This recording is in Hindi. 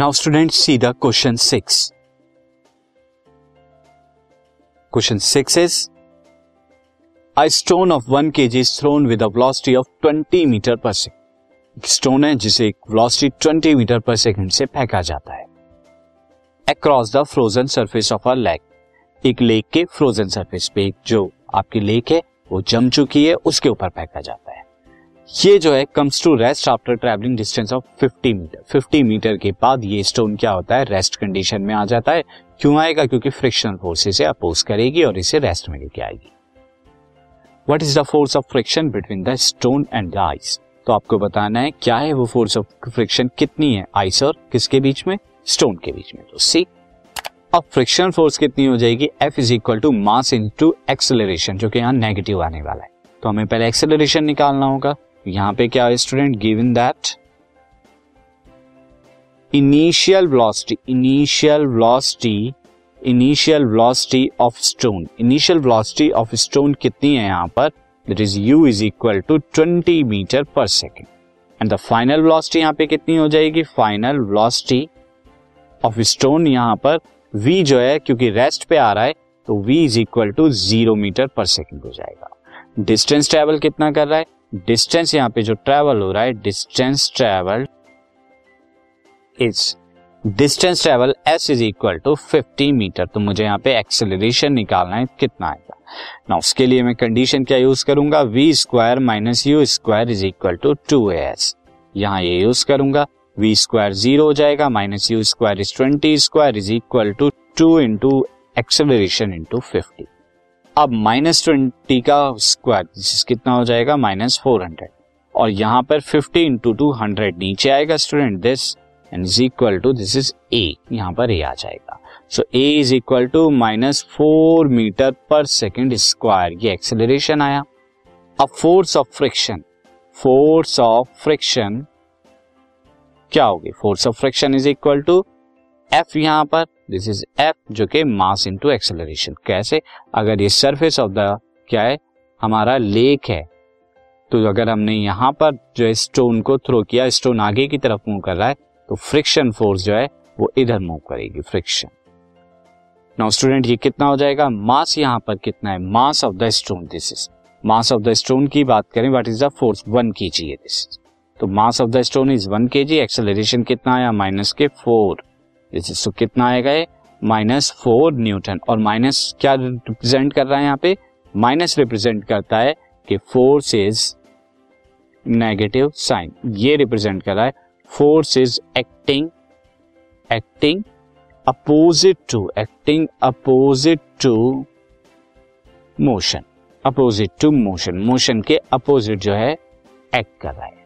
Now student see the question six question six is a stone of one kg thrown with velocity of 20 metre per second stone है जिसे वेलोसिटी 20 मीटर पर सेकेंड से फेंका जाता है। Across the frozen surface of a lake एक लेक के फ्रोजन सरफेस पे जो आपकी लेक है, वो जम चुकी है, उसके ऊपर फेंका जाता है। ये जो है comes to rest after travelling distance of 50 metre 50 metre के बाद ये स्टोन क्या होता है? रेस्ट कंडीशन में आ जाता है। क्यों आएगा? क्योंकि फ्रिक्शन फोर्स इसे अपोज करेगी और इसे रेस्ट में लेके आएगी। What is the force of friction between the stone and the ice तो आपको बताना है, क्या है वो फोर्स ऑफ़ फ्रिक्शन कितनी है? आइस और किसके बीच में? स्टोन के बीच में। तो सी अब फ्रिक्शन फोर्स कितनी हो जाएगी? F is equal to mass into acceleration जो कि यहाँ नेगेटिव आने वाला है। तो हमें पहले एक्सेलरेशन निकालना होगा। यहाँ पे क्या student given that initial velocity initial velocity initial velocity of stone initial velocity of stone कितनी है यहाँ पर? That is u is equal to 20 metre per second and the final velocity यहाँ पे कितनी हो जाएगी? फाइनल वेलोसिटी ऑफ़ स्टोन यहाँ पर v जो है, क्योंकि रेस्ट पे आ रहा है तो v is equal to zero metre per second हो जाएगा। डिस्टेंस ट्रेवल कितना कर रहा है? डिस्टेंस यहाँ पे जो ट्रेवल हो रहा है distance travel is distance travel s is equal to 50 metre तो मुझे यहाँ पे एक्सेलरेशन निकालना है, कितना आएगा? ना उसके लिए मैं कंडीशन क्या यूज़ करूँगा? V square minus u square is equal to two s यहाँ ये यूज़ करूँगा वी स्क्वायर ज़ीरो हो जाएगा minus u square is twenty square is equal to two into acceleration into fifty अब माइनस ट्वेंटी का स्क्वायर कितना हो जाएगा? Minus four hundred. और यहाँ पर फिफ्टी इंटू टू हंड्रेड नीचे आएगा student this and is equal to this is a यहाँ पर ए आ जाएगा। So a is equal to minus four metre per second square ये एक्सेलरेशन आया। अब force of friction force of friction क्या होगी? Force of friction is equal to F यहाँ पर दिस इज़ एफ़ जो कि मास इनटू एक्सेलरेशन कैसे? अगर ये सरफेस ऑफ़ द क्या है? हमारा लेक है। तो अगर हमने यहाँ पर जो है स्टोन को थ्रो किया स्टोन आगे की तरफ़ मूव कर रहा है तो फ्रिक्शन फोर्स जो है, वो इधर मूव करेगी फ्रिक्शन नाउ स्टूडेंट ये कितना हो जाएगा? मास यहाँ पर कितना है? Mass of the stone this is mass of the stone की बात करें what is the force one की दिस तो mass of the stone is one kg acceleration कितना आया? माइनस के फोर सो कितना आएगा ये? Minus four newton. और माइनस क्या रिप्रेजेंट कर रहा है यहाँ पे? माइनस रिप्रेजेंट करता है कि फोर्स इज़ नेगेटिव साइन ये रिप्रेजेंट कर रहा है force is acting acting opposite to acting opposite to motion opposite to motion motion के अपोजिट जो है एक्ट कर रहा है।